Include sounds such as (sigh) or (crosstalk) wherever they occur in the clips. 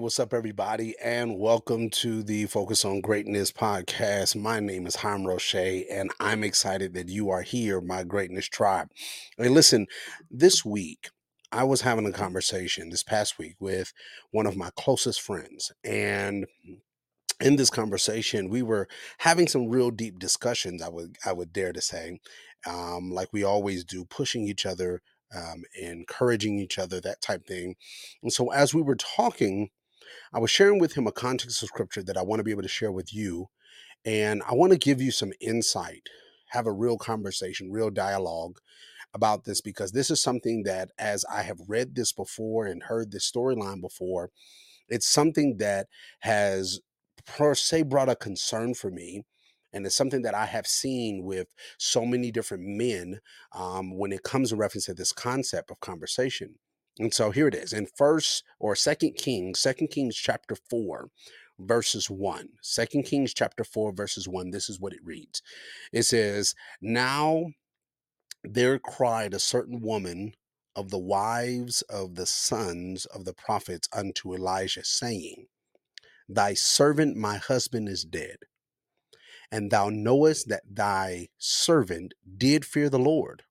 What's up, everybody, and welcome to the Focus on Greatness podcast. My name is Hiram Roche, and I'm excited that you are here, my greatness tribe. Hey, listen, this week I was having a conversation this past week with one of my closest friends, and in this conversation, we were having some real deep discussions. I would I would dare to say, um, like we always do, pushing each other, um, encouraging each other, that type thing. And so, as we were talking I was sharing with him a context of scripture that I want to be able to share with you. And I want to give you some insight, have a real conversation, real dialogue about this, because this is something that, as I have read this before and heard this storyline before, it's something that has per se brought a concern for me. And it's something that I have seen with so many different men um, when it comes to reference to this concept of conversation. And so here it is in first or second Kings, second Kings chapter four, verses one. Second Kings chapter four, verses one. This is what it reads. It says, Now there cried a certain woman of the wives of the sons of the prophets unto Elijah, saying, Thy servant my husband is dead, and thou knowest that thy servant did fear the Lord,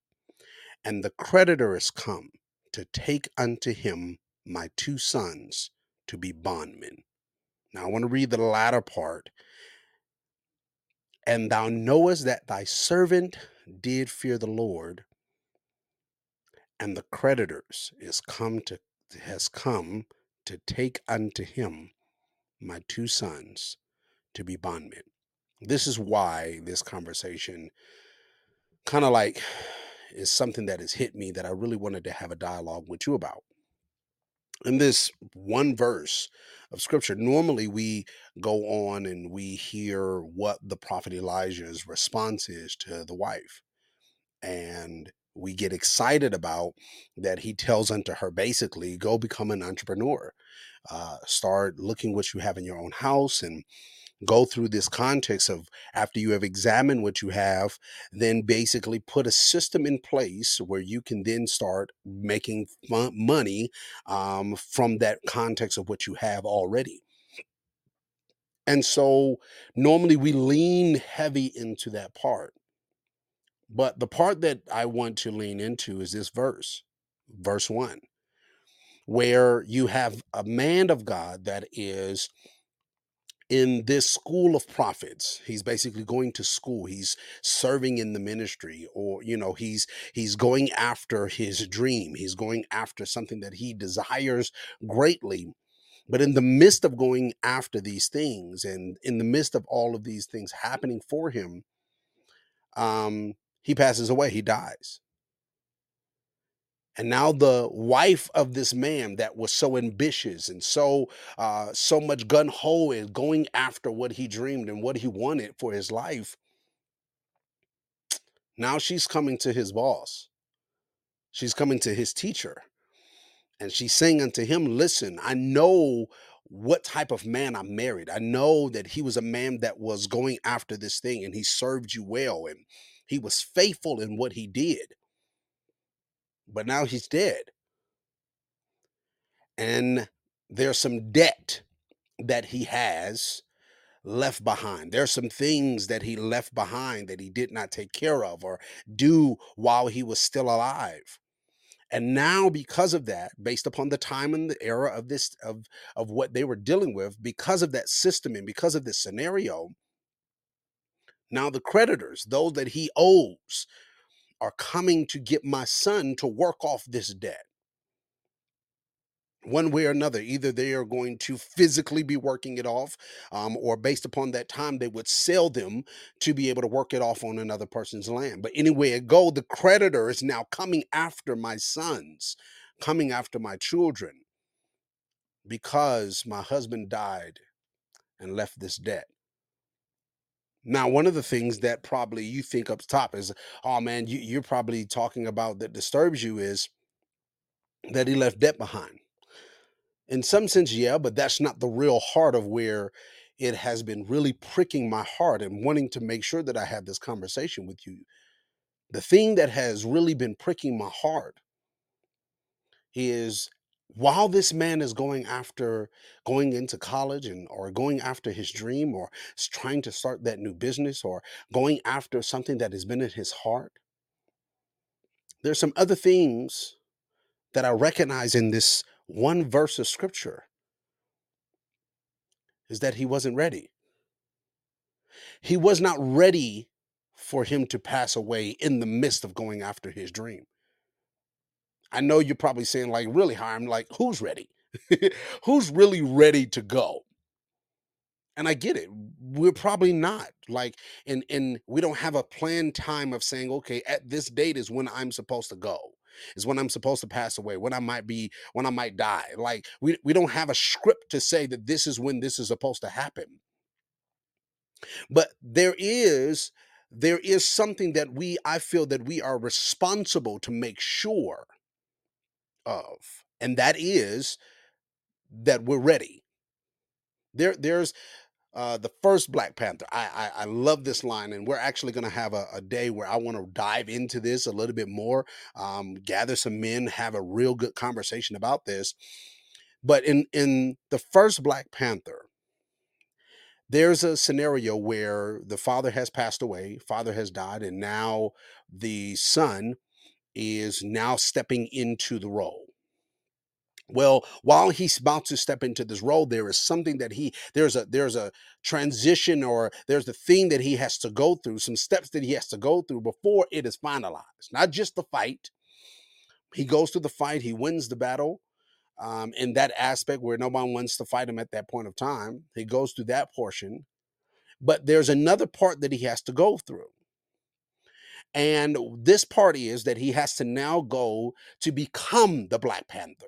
and the creditor is come to take unto him my two sons to be bondmen. Now I want to read the latter part. And thou knowest that thy servant did fear the Lord, and the creditors is come to has come to take unto him my two sons to be bondmen. This is why this conversation kind of like is something that has hit me that I really wanted to have a dialogue with you about. In this one verse of scripture, normally we go on and we hear what the prophet Elijah's response is to the wife. And we get excited about that he tells unto her basically go become an entrepreneur uh, start looking what you have in your own house and go through this context of after you have examined what you have then basically put a system in place where you can then start making money um, from that context of what you have already. And so normally we lean heavy into that part. But the part that I want to lean into is this verse, verse one, where you have a man of God that is in this school of prophets. He's basically going to school. He's serving in the ministry or you know he's he's going after his dream. He's going after something that he desires greatly. But in the midst of going after these things and in the midst of all of these things happening for him um he passes away. He dies and now the wife of this man that was so ambitious and so uh so much gun-ho and going after what he dreamed and what he wanted for his life. Now she's coming to his boss. She's coming to his teacher. And she's saying unto him listen i know what type of man i married. I know that he was a man that was going after this thing and he served you well and he was faithful in what he did but now he's dead and there's some debt that he has left behind. There's some things that he left behind that he did not take care of or do while he was still alive. And now because of that, based upon the time and the era of this of of what they were dealing with, because of that system and because of this scenario, now the creditors, those that he owes, are coming to get my son to work off this debt one way or another. Either they are going to physically be working it off, um, or based upon that time, they would sell them to be able to work it off on another person's land. But anyway it go, the creditor is now coming after my sons, coming after my children, because my husband died and left this debt. Now, one of the things that probably you think up top is, oh man, you, you're probably talking about that disturbs you is that he left debt behind in some sense, yeah, but that's not the real heart of where it has been really pricking my heart and wanting to make sure that I have this conversation with you. The thing that has really been pricking my heart is while this man is going after going into college and or going after his dream or trying to start that new business or going after something that has been in his heart there's some other things that i recognize in this one verse of scripture is that he wasn't ready. He was not ready for him to pass away in the midst of going after his dream i know you're probably saying like really Hiram like who's ready (laughs) who's really ready to go and I get it. We're probably not like, and and we don't have a planned time of saying, okay, at this date is when I'm supposed to go, is when I'm supposed to pass away, when I might be, when I might die. Like we we don't have a script to say that this is when this is supposed to happen. But there is there is something that we I feel that we are responsible to make sure of, and that is that we're ready. There there's uh, the first Black Panther. I, I I love this line, and we're actually going to have a, a day where I want to dive into this a little bit more, um, gather some men, have a real good conversation about this. But in in the first Black Panther, there's a scenario where the father has passed away, father has died, and now the son is now stepping into the role well while he's about to step into this role there is something that he there's a there's a transition or there's a thing that he has to go through some steps that he has to go through before it is finalized. Not just the fight. He goes through the fight he wins the battle um, in that aspect where no one wants to fight him at that point of time. He goes through that portion but there's another part that he has to go through. And this part is that he has to now go to become the black panther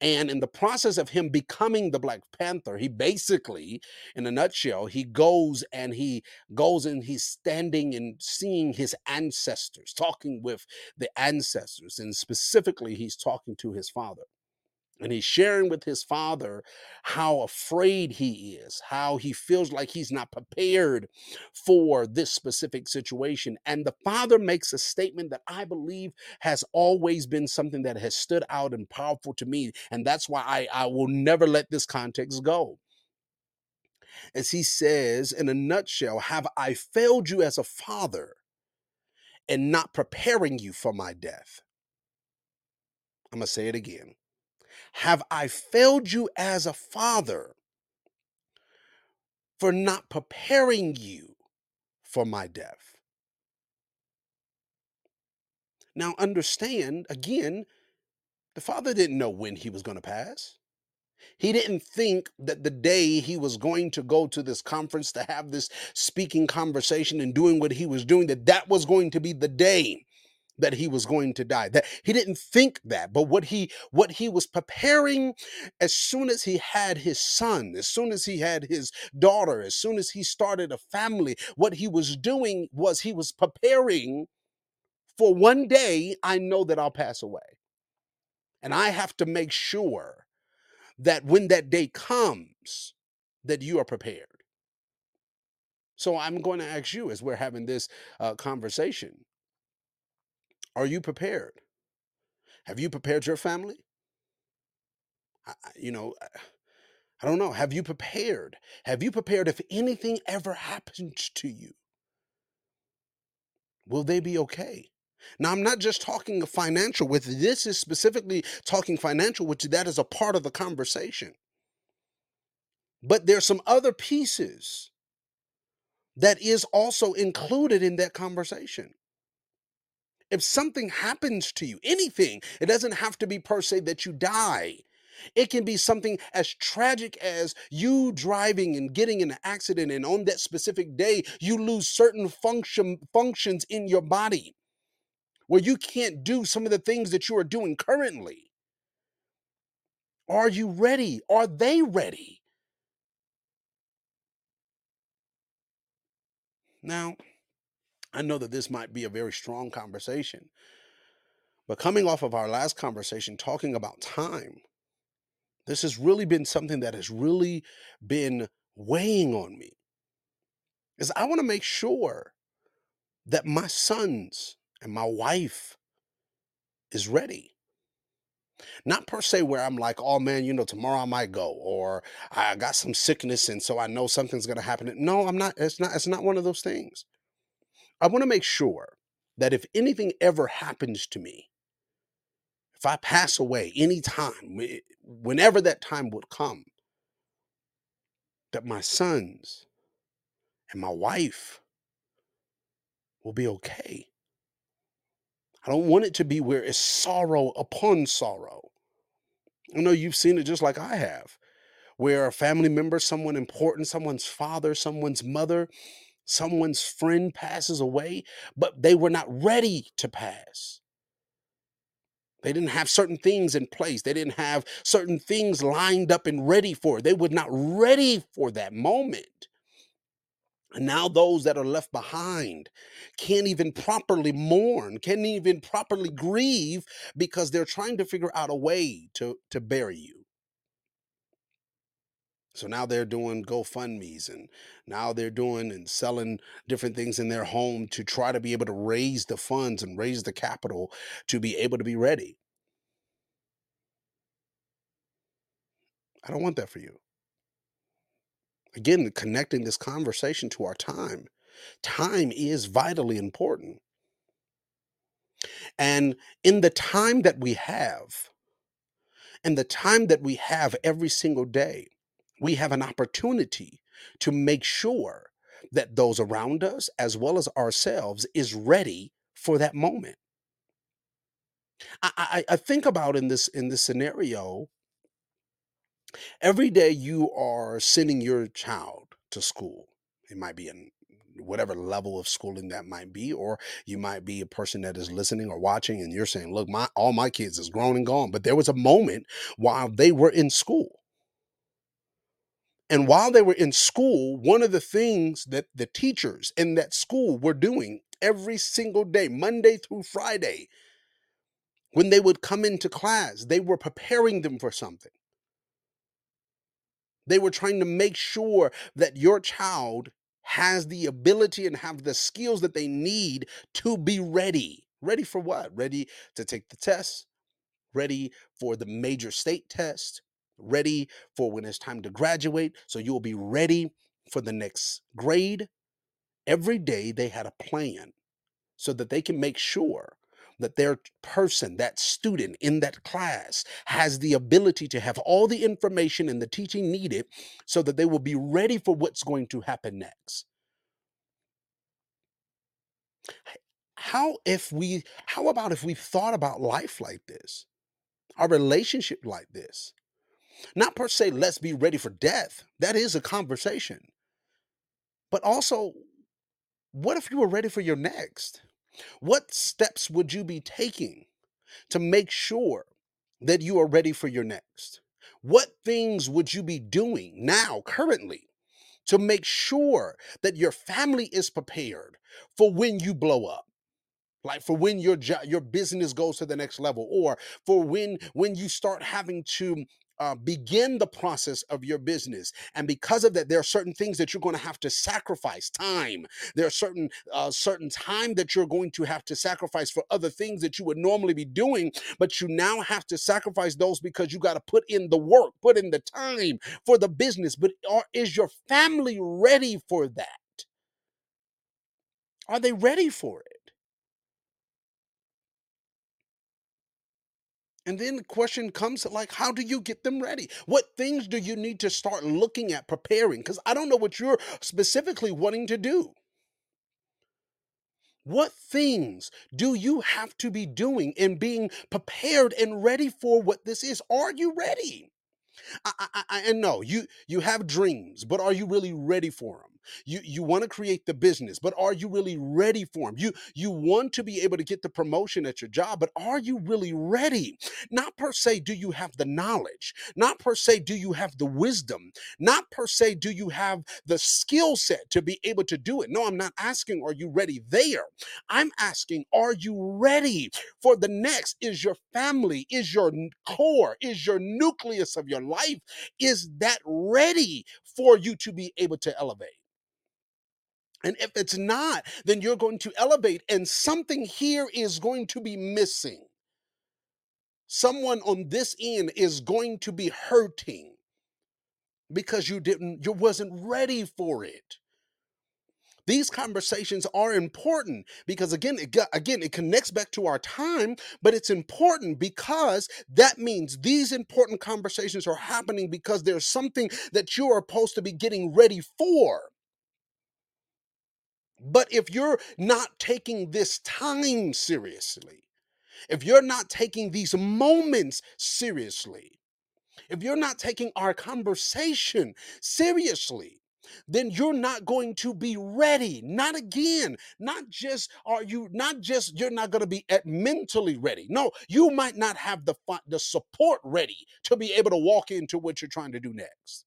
And in the process of him becoming the Black Panther, he basically, in a nutshell, he goes and he goes and he's standing and seeing his ancestors, talking with the ancestors. And specifically, he's talking to his father. And he's sharing with his father how afraid he is, how he feels like he's not prepared for this specific situation. And the father makes a statement that I believe has always been something that has stood out and powerful to me. And that's why I, I will never let this context go. As he says, in a nutshell, have I failed you as a father in not preparing you for my death? I'm going to say it again. Have I failed you as a father for not preparing you for my death? Now, understand again, the father didn't know when he was going to pass. He didn't think that the day he was going to go to this conference to have this speaking conversation and doing what he was doing, that that was going to be the day that he was going to die that he didn't think that but what he what he was preparing as soon as he had his son as soon as he had his daughter as soon as he started a family what he was doing was he was preparing for one day i know that i'll pass away. And i have to make sure that when that day comes that you are prepared. So i'm going to ask you as we're having this uh, conversation are you prepared have you prepared your family I, you know I don't know. Have you prepared? Have you prepared if anything ever happens (laughs) to you? Will they be okay? Now, I'm not just talking financial with this is specifically talking financial, which that is a part of the conversation. But there's some other pieces that is also included in that conversation. If something happens to you, anything, it doesn't have to be per se that you die. It can be something as tragic as you driving and getting in an accident, and on that specific day, you lose certain function functions in your body where you can't do some of the things that you are doing currently. Are you ready? Are they ready? Now, I know that this might be a very strong conversation, but coming off of our last conversation talking about time, this has really been something that has really been weighing on me. Is I want to make sure that my sons and my wife is ready. Not per se where I'm like, oh man, you know, tomorrow I might go, or I got some sickness and so I know something's gonna happen. No, I'm not, it's not, it's not one of those things. I want to make sure that if anything ever happens to me, if I pass away anytime, whe- whenever that time would come, that my sons and my wife will be okay. I don't want it to be where it's sorrow upon sorrow. I know you've seen it just like I have, where a family member, someone important, someone's father, someone's mother, someone's friend passes away, but they were not ready to pass. They didn't have certain things in place. They didn't have certain things lined up and ready for it. They were not ready for that moment. And now those that are left behind can't even properly mourn, can't even properly grieve because they're trying to figure out a way to, to bury you. So now they're doing GoFundMe's and now they're doing and selling different things in their home to try to be able to raise the funds and raise the capital to be able to be ready. I don't want that for you. Again, connecting this conversation to our time. Time is vitally important. And in the time that we have, and the time that we have every single day, we have an opportunity to make sure that those around us as well as ourselves is ready for that moment. I, I, I think about in this in this scenario, every day you are sending your child to school. It might be in whatever level of schooling that might be, or you might be a person that is listening or watching and you're saying, look, my all my kids is grown and gone. But there was a moment while they were in school And while they were in school, one of the things that the teachers in that school were doing every single day, Monday through Friday, when they would come into class, they were preparing them for something. They were trying to make sure that your child has the ability and have the skills that they need to be ready. Ready for what? Ready to take the test, ready for the major state test, ready for when it's time to graduate. So you will be ready for the next grade. Every day they had a plan so that they can make sure that their person, that student in that class, has the ability to have all the information and the teaching needed so that they will be ready for what's going to happen next. How if we how about if we thought about life like this? Our relationship like this? Not per se, let's be ready for death. That is a conversation. But also, what if you were ready for your next? What steps would you be taking to make sure that you are ready for your next? What things would you be doing now, currently, to make sure that your family is prepared for when you blow up? like for when your job your business goes to the next level or for when when you start having to uh, begin the process of your business. And because of that there are certain things that you're going to have to sacrifice time. There are certain uh, certain time that you're going to have to sacrifice for other things that you would normally be doing but you now have to sacrifice those because you got to put in the work put in the time for the business. But are, is your family ready for that? Are they ready for it And then the question comes like, how do you get them ready? What things do you need to start looking at preparing? Because I don't know what you're specifically wanting to do. What things do you have to be doing and being prepared and ready for what this is? Are you ready? I, I, I, and no, you you have dreams, but are you really ready for them? You you want to create the business, but are you really ready for them? You you want to be able to get the promotion at your job, but are you really ready? Not per se do you have the knowledge, not per se do you have the wisdom, not per se do you have the skill set to be able to do it. No, I'm not asking are you ready there. I'm asking are you ready for the next? Is your family, is your core, is your nucleus of your life is that ready for you to be able to elevate? And if it's not, then you're going to elevate, and something here is going to be missing. Someone on this end is going to be hurting because you didn't you wasn't ready for it. These conversations are important because again it again it connects back to our time, but it's important because that means these important conversations are happening because there's something that you are supposed to be getting ready for. But if you're not taking this time seriously, if you're not taking these moments seriously, if you're not taking our conversation seriously, then you're not going to be ready. Not again. Not just are you not just you're not going to be at mentally ready. No, you might not have the the support ready to be able to walk into what you're trying to do next.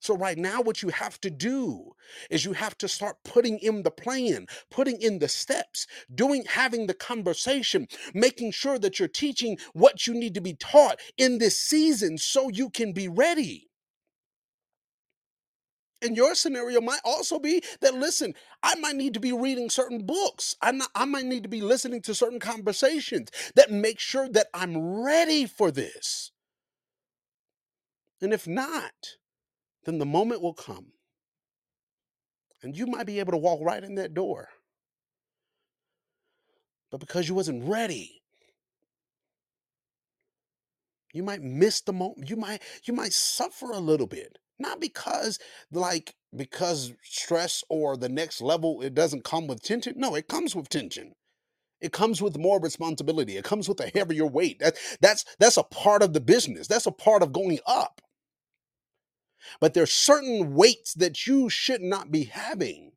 So right now what you have to do is you have to start putting in the plan, putting in the steps, doing having the conversation, making sure that you're teaching what you need to be taught in this season so you can be ready. And your scenario might also be that listen, I might need to be reading certain books. I not, I might need to be listening to certain conversations that make sure that I'm ready for this. And if not, then the moment will come and you might be able to walk right in that door. But because you wasn't ready, you might miss the moment. You might you might suffer a little bit. Not because like because stress or the next level it doesn't come with tension. No, it comes with tension. It comes with more responsibility. It comes with a heavier weight. That, that's that's a part of the business. That's a part of going up. But there's certain weights that you should not be having.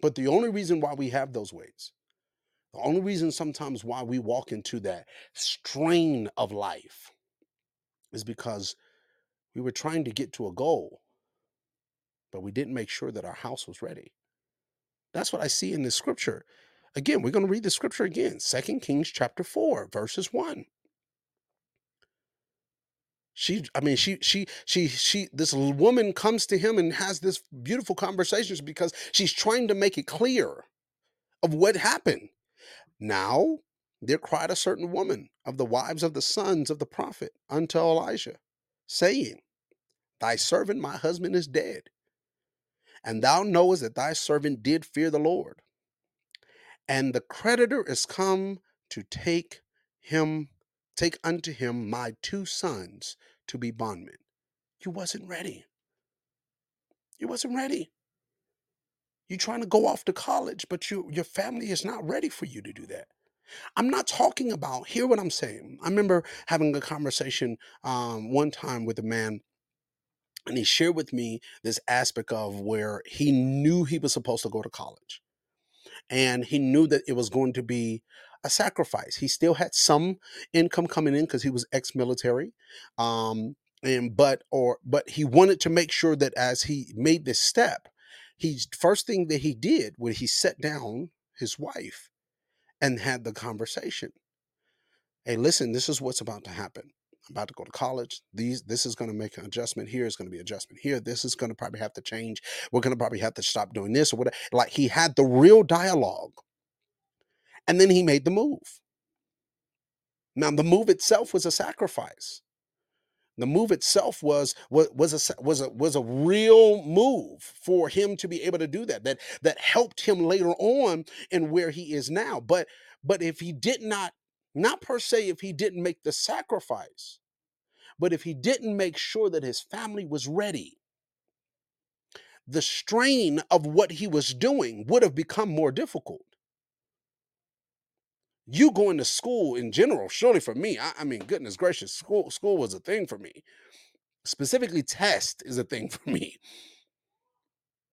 But the only reason why we have those weights, the only reason sometimes why we walk into that strain of life is because we were trying to get to a goal, but we didn't make sure that our house was ready. That's what I see in this scripture. Again, we're going to read the scripture again. Second Kings chapter 4, verses 1. She, I mean, she, she, she, she, this woman comes to him and has this beautiful conversations because she's trying to make it clear of what happened. Now there cried a certain woman of the wives of the sons of the prophet unto Elijah, saying, Thy servant, my husband, is dead. And thou knowest that thy servant did fear the Lord. And the creditor is come to take him, take unto him my two sons to be bondmen. You wasn't ready. You wasn't ready. You're trying to go off to college, but you your family is not ready for you to do that. I'm not talking about, hear what I'm saying. I remember having a conversation um, one time with a man, and he shared with me this aspect of where he knew he was supposed to go to college and he knew that it was going to be a sacrifice. He still had some income coming in because he was ex-military, um, and but or but he wanted to make sure that as he made this step, he first thing that he did was he sat down his wife and had the conversation. Hey, listen, this is what's about to happen. I'm about to go to college. These this is going to make an adjustment here. It's going to be adjustment here. This is going to probably have to change. We're going to probably have to stop doing this or whatever. Like he had the real dialogue and then he made the move. Now the move itself was a sacrifice. The move itself was was was a was a was a real move for him to be able to do that. That that helped him later on in where he is now. But but if he did not not per se if he didn't make the sacrifice, but if he didn't make sure that his family was ready, the strain of what he was doing would have become more difficult. You going to school in general, surely for me, I, I mean, goodness gracious, school school was a thing for me. Specifically, test is a thing (laughs) for me.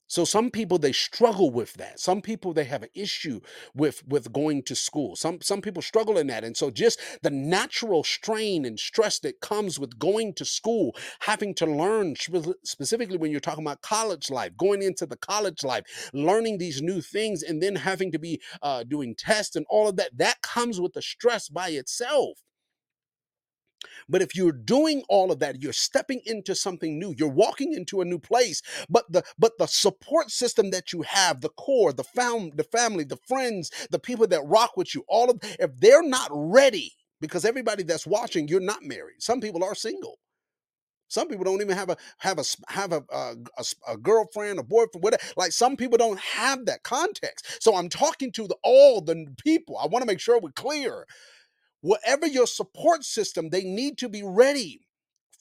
So some people they struggle with that. Some people they have an issue with with going to school. Some some people struggle in that. And so just the natural strain and stress that comes with going to school, having to learn specifically when you're talking about college life, going into the college life, learning these new things and then having to be uh, doing tests and all of that, that comes with the stress by itself. But if you're doing all of that, you're stepping into something new. You're walking into a new place. But the but the support system that you have, the core, the fam, the family, the friends, the people that rock with you, all of if they're not ready, because everybody that's watching, you're not married. Some people are single. Some people don't even have a have a have a, a, a, a girlfriend, a boyfriend, whatever. Like some people don't have that context. So I'm talking to the, all the people. I want to make sure we're clear whatever your support system, they need to be ready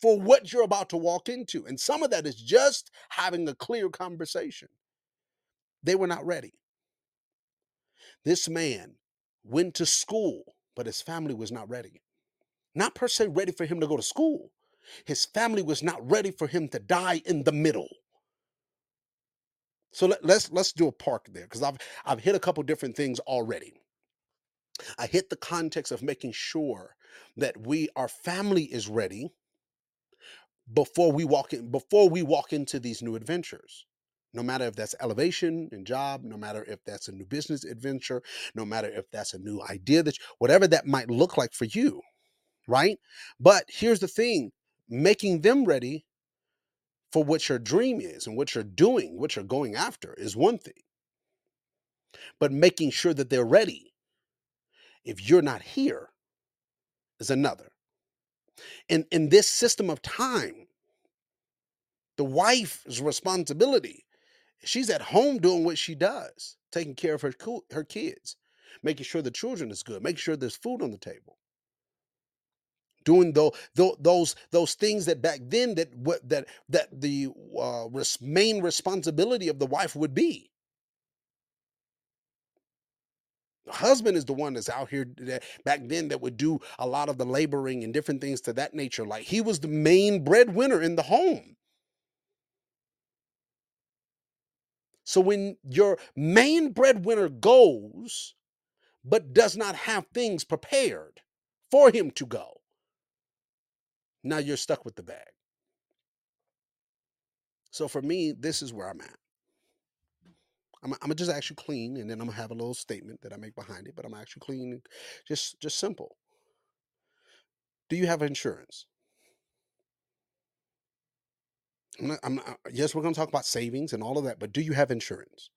for what you're about to walk into. And some of that is just having a clear conversation. They were not ready. This man went to school, but his family was not ready. Not per se ready for him to go to school. His family was not ready for him to die in the middle. So let, let's let's do a park there because I've I've hit a couple different things already. I hit the context of making sure that we our family is ready before we walk in before we walk into these new adventures. No matter if that's elevation and job no matter if that's a new business adventure no matter if that's a new idea that whatever that might look like for you right? But here's the thing making them ready for what your dream is and what you're doing what you're going after is one thing but making sure that they're ready if you're not here is another. In in this system of time the wife's responsibility she's at home doing what she does taking care of her her kids making sure the children is good making sure there's food on the table. Doing those those those things that back then that that that the uh, main responsibility of the wife would be the husband is the one that's out here that back then that would do a lot of the laboring and different things to that nature like he was the main breadwinner in the home. So when your main breadwinner goes but does not have things prepared for him to go now you're stuck with the bag. So for me this is where i'm at I'm, I'm gonna just actually clean, and then I'm gonna have a little statement that I make behind it. But I'm actually clean, just just simple. Do you have insurance? I'm not, I'm not, yes, we're gonna talk about savings and all of that, but do you have insurance?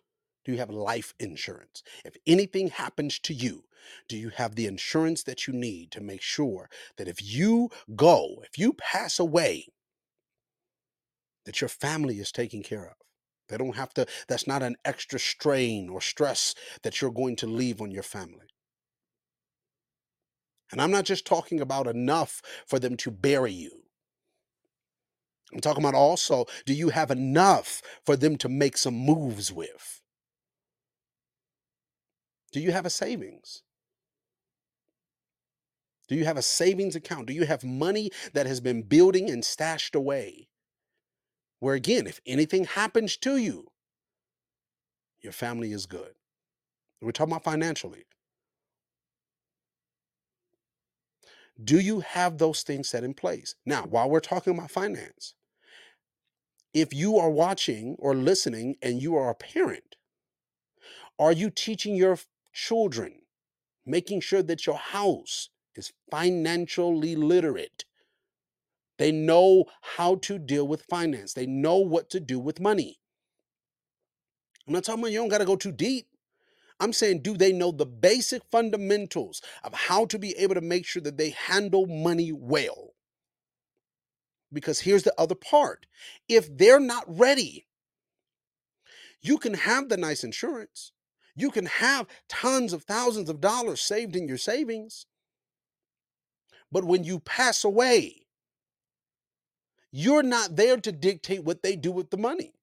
Do you have life insurance? If anything happens to you, do you have the insurance that you need to make sure that if you go, if you pass away, that your family is taken care of? They don't have to, that's not an extra strain or stress that you're going to leave on your family. And I'm not just talking about enough for them to bury you. I'm talking about also, do you have enough for them to make some moves with? Do you have a savings? Do you have a savings account? Do you have money that has been building and stashed away? Where again, if anything happens to you, your family is good. We're talking about financially. Do you have those things set in place? Now, while we're talking about finance, if you are watching or listening and you are a parent, are you teaching your children, making sure that your house is financially literate? They know how to deal with finance, they know what to do with money. I'm not talking about you don't got to go too deep. I'm saying, do they know the basic fundamentals of how to be able to make sure that they handle money well? Because here's the other part if they're not ready, you can have the nice insurance, you can have tons of thousands of dollars saved in your savings. But when you pass away, you're not there to dictate what they do with the money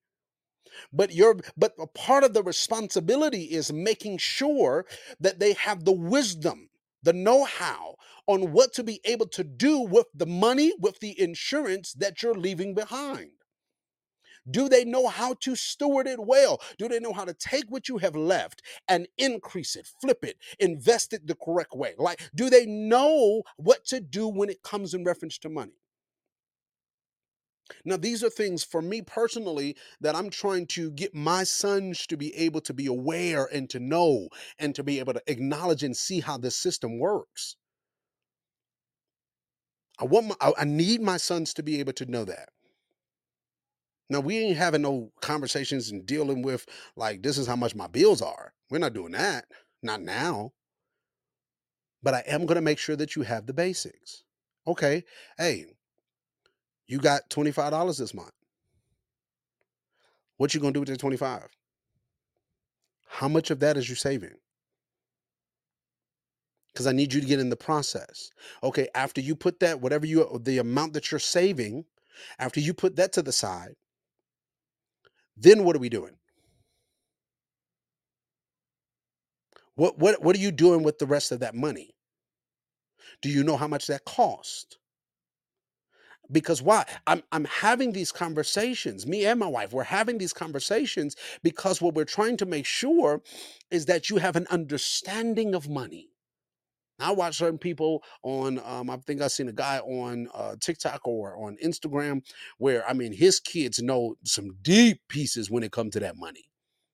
but you're but a part of the responsibility is making sure that they have the wisdom the know-how on what to be able to do with the money with the insurance that you're leaving behind do they know how to steward it well? Do they know how to take what you have left and increase it, flip it, invest it the correct way? Like, do they know what to do when it comes in reference to money? Now, these are things for me personally that I'm trying to get my sons to be able to be aware and to know and to be able to acknowledge and see how this system works. I want my, I, I need my sons to be able to know that. Now we ain't having no conversations and dealing with like this is how much my bills are. We're not doing that. Not now. But I am gonna make sure that you have the basics. Okay. Hey, you got $25 this month. What you gonna do with that 25? How much of that is you saving? Because I need you to get in the process. Okay, after you put that, whatever you the amount that you're saving, after you put that to the side, then what are we doing? What what what are you doing with the rest of that money? Do you know how much that cost? Because why? I'm I'm having these conversations. Me and my wife, we're having these conversations because what we're trying to make sure is that you have an understanding of money. I watch certain people on, um, I think I've seen a guy on uh, TikTok or on Instagram where, I mean, his kids know some deep pieces when it comes to that money.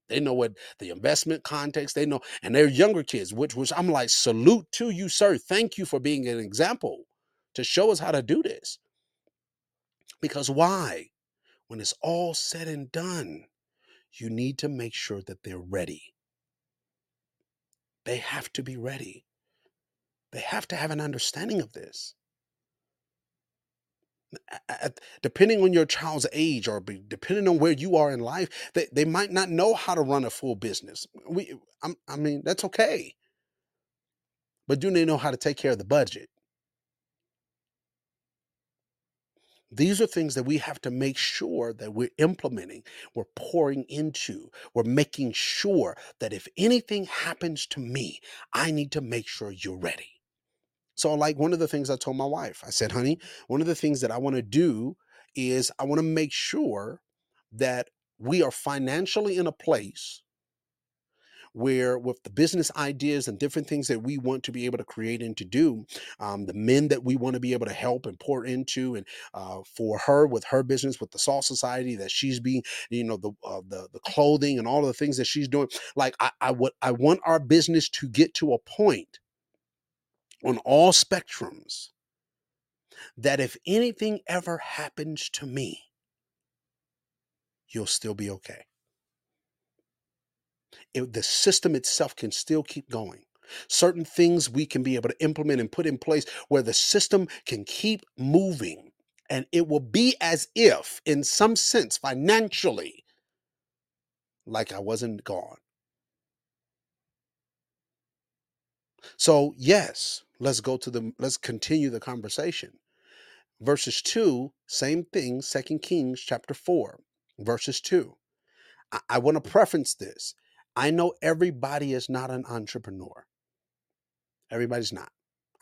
They know what the investment context, they know, and they're younger kids, which which I'm like, salute to you, sir. Thank you for being an example to show us how to do this. Because why? When it's all said and done, you need to make sure that they're ready. They have to be ready. They have to have an understanding of this. A- a- Depending on your child's age or depending on where you are in life, they, they might not know how to run a full business. We, I'm, I mean, that's okay. But do they know how to take care of the budget? These are things that we have to make sure that we're implementing, we're pouring into, we're making sure that if anything happens to me, I need to make sure you're ready. So, like one of the things I told my wife, I said, honey, one of the things that I want to do is I want to make sure that we are financially in a place where with the business ideas and different things that we want to be able to create and to do um, the men that we want to be able to help and pour into and uh, for her with her business with the salt society that she's being you know the uh, the, the clothing and all of the things that she's doing like I, I would i want our business to get to a point on all spectrums that if anything ever happens to me you'll still be okay it, the system itself can still keep going. Certain things we can be able to implement and put in place where the system can keep moving. And it will be as if, in some sense, financially, like I wasn't gone. So, yes, let's go to the, let's continue the conversation. Verses 2, same thing, Second Kings chapter 4, verses 2. I, I want to preference this. I know everybody is not an entrepreneur. Everybody's not.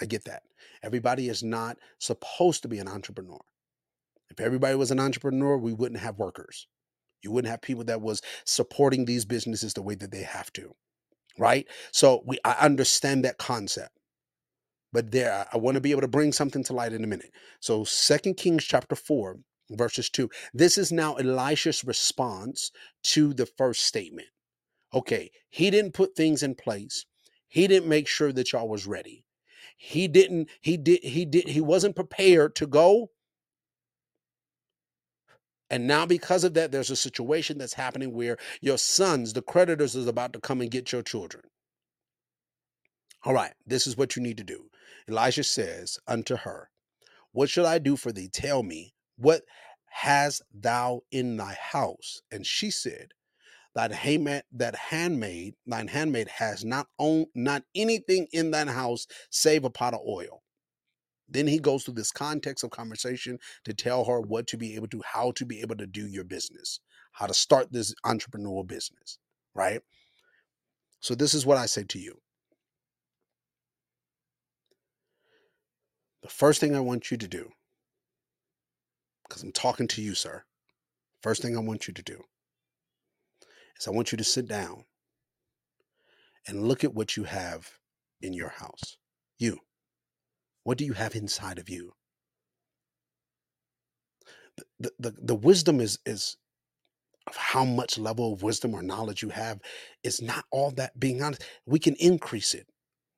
I get that. Everybody is not supposed to be an entrepreneur. If everybody was an entrepreneur, we wouldn't have workers. You wouldn't have people that was supporting these businesses the way that they have to, right? So we I understand that concept. But there I want to be able to bring something to light in a minute. So Second Kings chapter 4 verses 2. This is now Elisha's response to the first statement. Okay, he didn't put things in place. He didn't make sure that y'all was ready. He didn't he did he did he wasn't prepared to go. And now because of that there's a situation that's happening where your sons, the creditors is about to come and get your children. All right, this is what you need to do. Elijah says unto her, What shall I do for thee? Tell me, what hast thou in thy house? And she said, Thine handmaid, that handmaid, thine handmaid has not own not anything in thine house save a pot of oil. Then he goes through this context of conversation to tell her what to be able to, how to be able to do your business, how to start this entrepreneurial business, right? So this is what I say to you. The first thing I want you to do, because I'm talking to you, sir. First thing I want you to do is I want you to sit down and look at what you have in your house. You. What do you have inside of you? The, the, the wisdom is is of how much level of wisdom or knowledge you have is not all that being honest. We can increase it.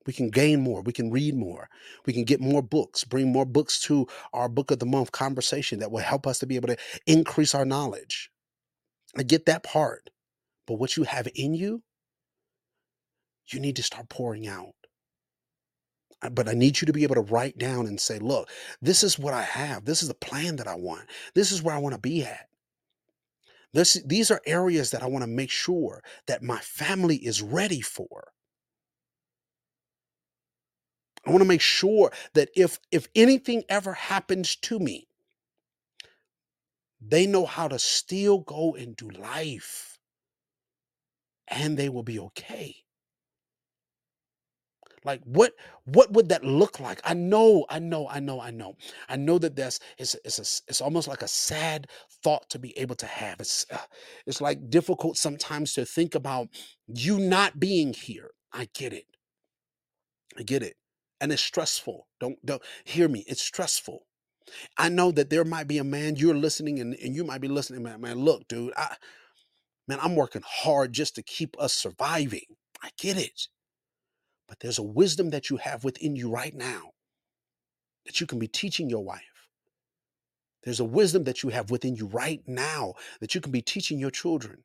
We can gain more. We can read more. We can get more books, bring more books to our book of the month conversation that will help us to be able to increase our knowledge. I get that part. But what you have in you, you need to start pouring out. But I need you to be able to write down and say, look, this is what I have. This is the plan that I want. This is where I want to be at. This, these are areas that I want to make sure that my family is ready for. I want to make sure that if if anything ever happens to me, they know how to still go and do life and they will be okay. Like what what would that look like? I know, I know, I know, I know. I know that that's it's it's a it's almost like a sad thought to be able to have. It's uh, it's like difficult sometimes to think about you not being here. I get it. I get it. And it's stressful. Don't don't hear me. It's stressful. I know that there might be a man you're listening and, and you might be listening, man. Man, look, dude, I man, I'm working hard just to keep us surviving. I get it. But there's a wisdom that you have within you right now that you can be teaching your wife. There's a wisdom that you have within you right now that you can be teaching your children.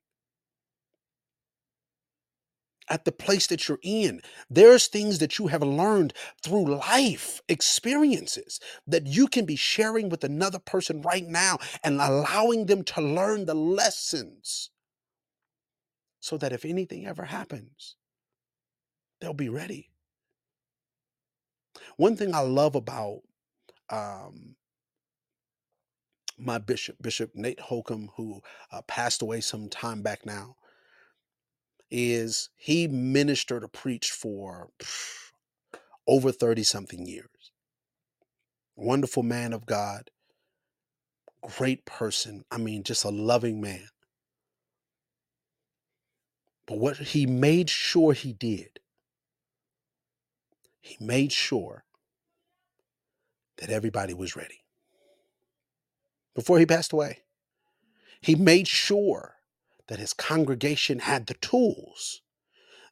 At the place that you're in, there's things that you have learned through life experiences that you can be sharing with another person right now and allowing them to learn the lessons so that if anything ever happens, they'll be ready. One thing I love about um, my bishop, Bishop Nate Holcomb, who uh, passed away some time back now, is he ministered or preached for (sniffs) over 30 something years. Wonderful man of God, great person. I mean, just a loving man. But what he made sure he did, he made sure that everybody was ready before he passed away. He made sure that his congregation had the tools,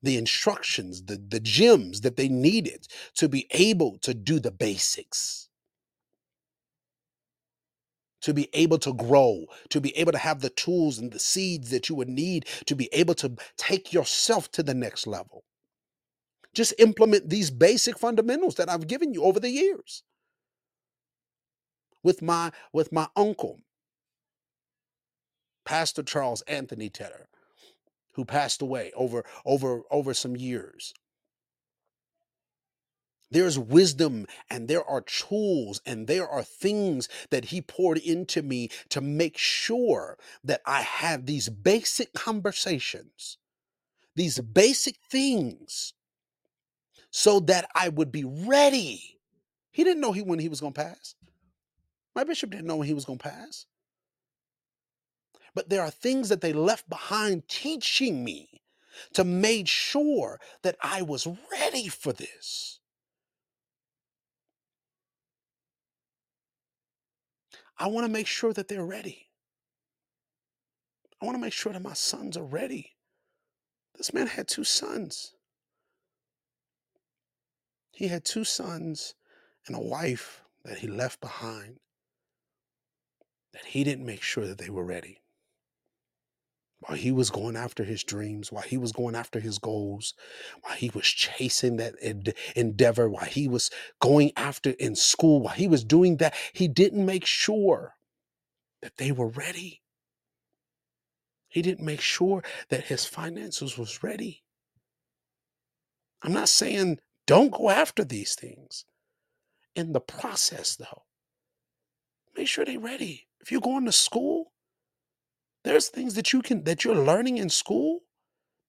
the instructions, the, the gems that they needed to be able to do the basics, to be able to grow, to be able to have the tools and the seeds that you would need to be able to take yourself to the next level. Just implement these basic fundamentals that I've given you over the years. With my with my uncle, Pastor Charles Anthony Tedder, who passed away over over over some years. There's wisdom and there are tools and there are things that he poured into me to make sure that I have these basic conversations, these basic things, so that I would be ready. He didn't know he when he was going to pass. My bishop didn't know when he was going to pass. But there are things that they left behind teaching me to make sure that I was ready for this. I want to make sure that they're ready. I want to make sure that my sons are ready. This man had two sons. He had two sons and a wife that he left behind that he didn't make sure that they were ready. While he was going after his dreams, while he was going after his goals, while he was chasing that ed- endeavor, while he was going after in school, while he was doing that, he didn't make sure that they were ready. He didn't make sure that his finances was ready. I'm not saying don't go after these things. In the process, though, make sure they're ready. If you're going to school, there's things that you can that you're learning in school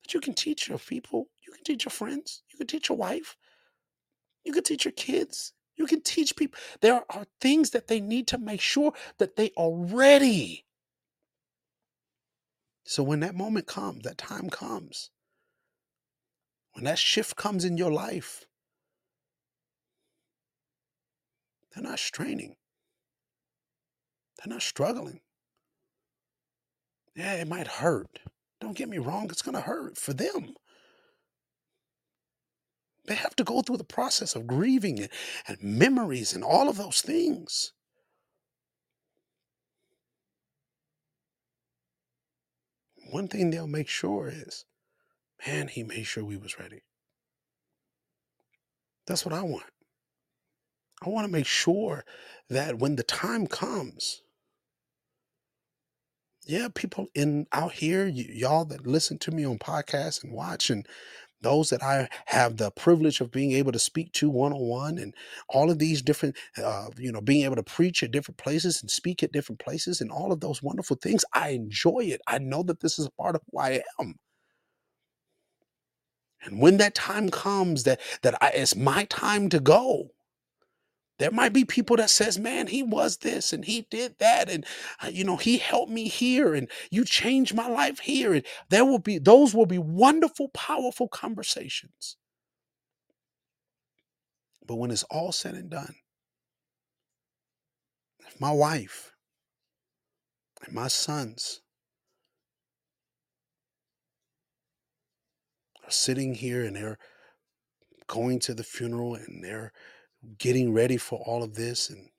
that you can teach your people. You can teach your friends. You can teach your wife. You can teach your kids. You can teach people. There are things that they need to make sure that they are ready. So when that moment comes, that time comes, when that shift comes in your life, they're not straining. They're not struggling. Yeah, it might hurt. Don't get me wrong, it's going to hurt for them. They have to go through the process of grieving and, and memories and all of those things. One thing they'll make sure is, man, he made sure we was ready. That's what I want. I want to make sure that when the time comes, yeah, people in out here, y- y'all that listen to me on podcasts and watch, and those that I have the privilege of being able to speak to one on one, and all of these different, uh, you know, being able to preach at different places and speak at different places, and all of those wonderful things. I enjoy it. I know that this is a part of who I am. And when that time comes that that I, it's my time to go, there might be people that says, "Man, he was this and he did that, and uh, you know he helped me here, and you changed my life here." And there will be those will be wonderful, powerful conversations. But when it's all said and done, if my wife and my sons are sitting here and they're going to the funeral and they're getting ready for all of this and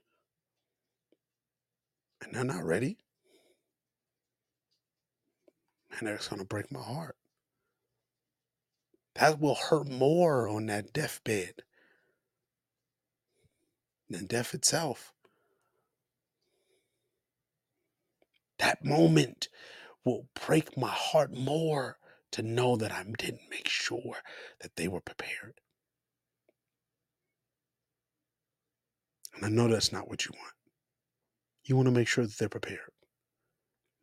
and they're not ready, and that's to break my heart. That will hurt more on that deathbed than death itself. That moment will break my heart more to know that I didn't make sure that they were prepared. And I know that's not what you want. You want to make sure that they're prepared.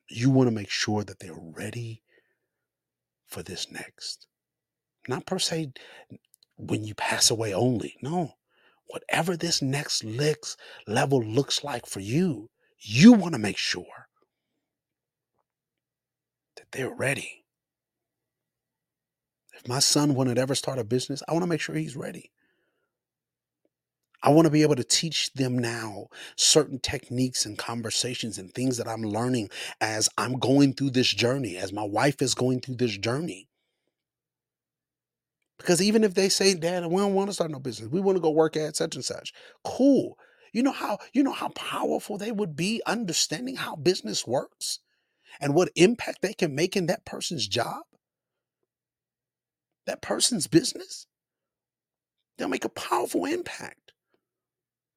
You want to make sure that they're ready for this next. Not per se when you pass away only. No. Whatever this next licks, level looks like for you, you want to make sure that they're ready. If my son wanted to ever start a business, I want to make sure he's ready. I want to be able to teach them now certain techniques and conversations and things that I'm learning as I'm going through this journey, as my wife is going through this journey. Because even if they say, Dad, we don't want to start no business, we want to go work at such and such. Cool. You know how you know how powerful they would be understanding how business works and what impact they can make in that person's job, that person's business. They'll make a powerful impact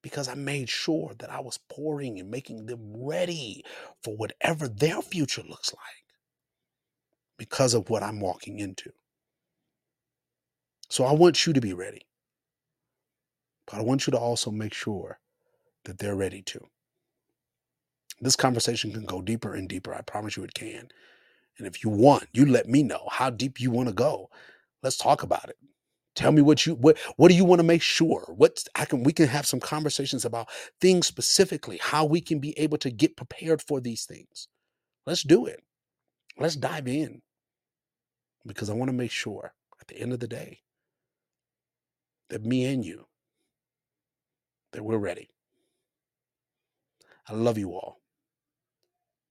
because I made sure that I was pouring and making them ready for whatever their future looks like because of what I'm walking into. So I want you to be ready. But I want you to also make sure that they're ready too. This conversation can go deeper and deeper. I promise you it can. And if you want, you let me know how deep you want to go. Let's talk about it. Tell me what you what what do you want to make sure? What I can we can have some conversations about things specifically, how we can be able to get prepared for these things. Let's do it. Let's dive in. Because I want to make sure at the end of the day that me and you that we're ready. I love you all.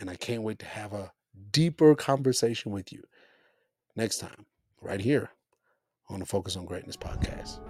And I can't wait to have a deeper conversation with you next time, right here on the Focus on Greatness podcast.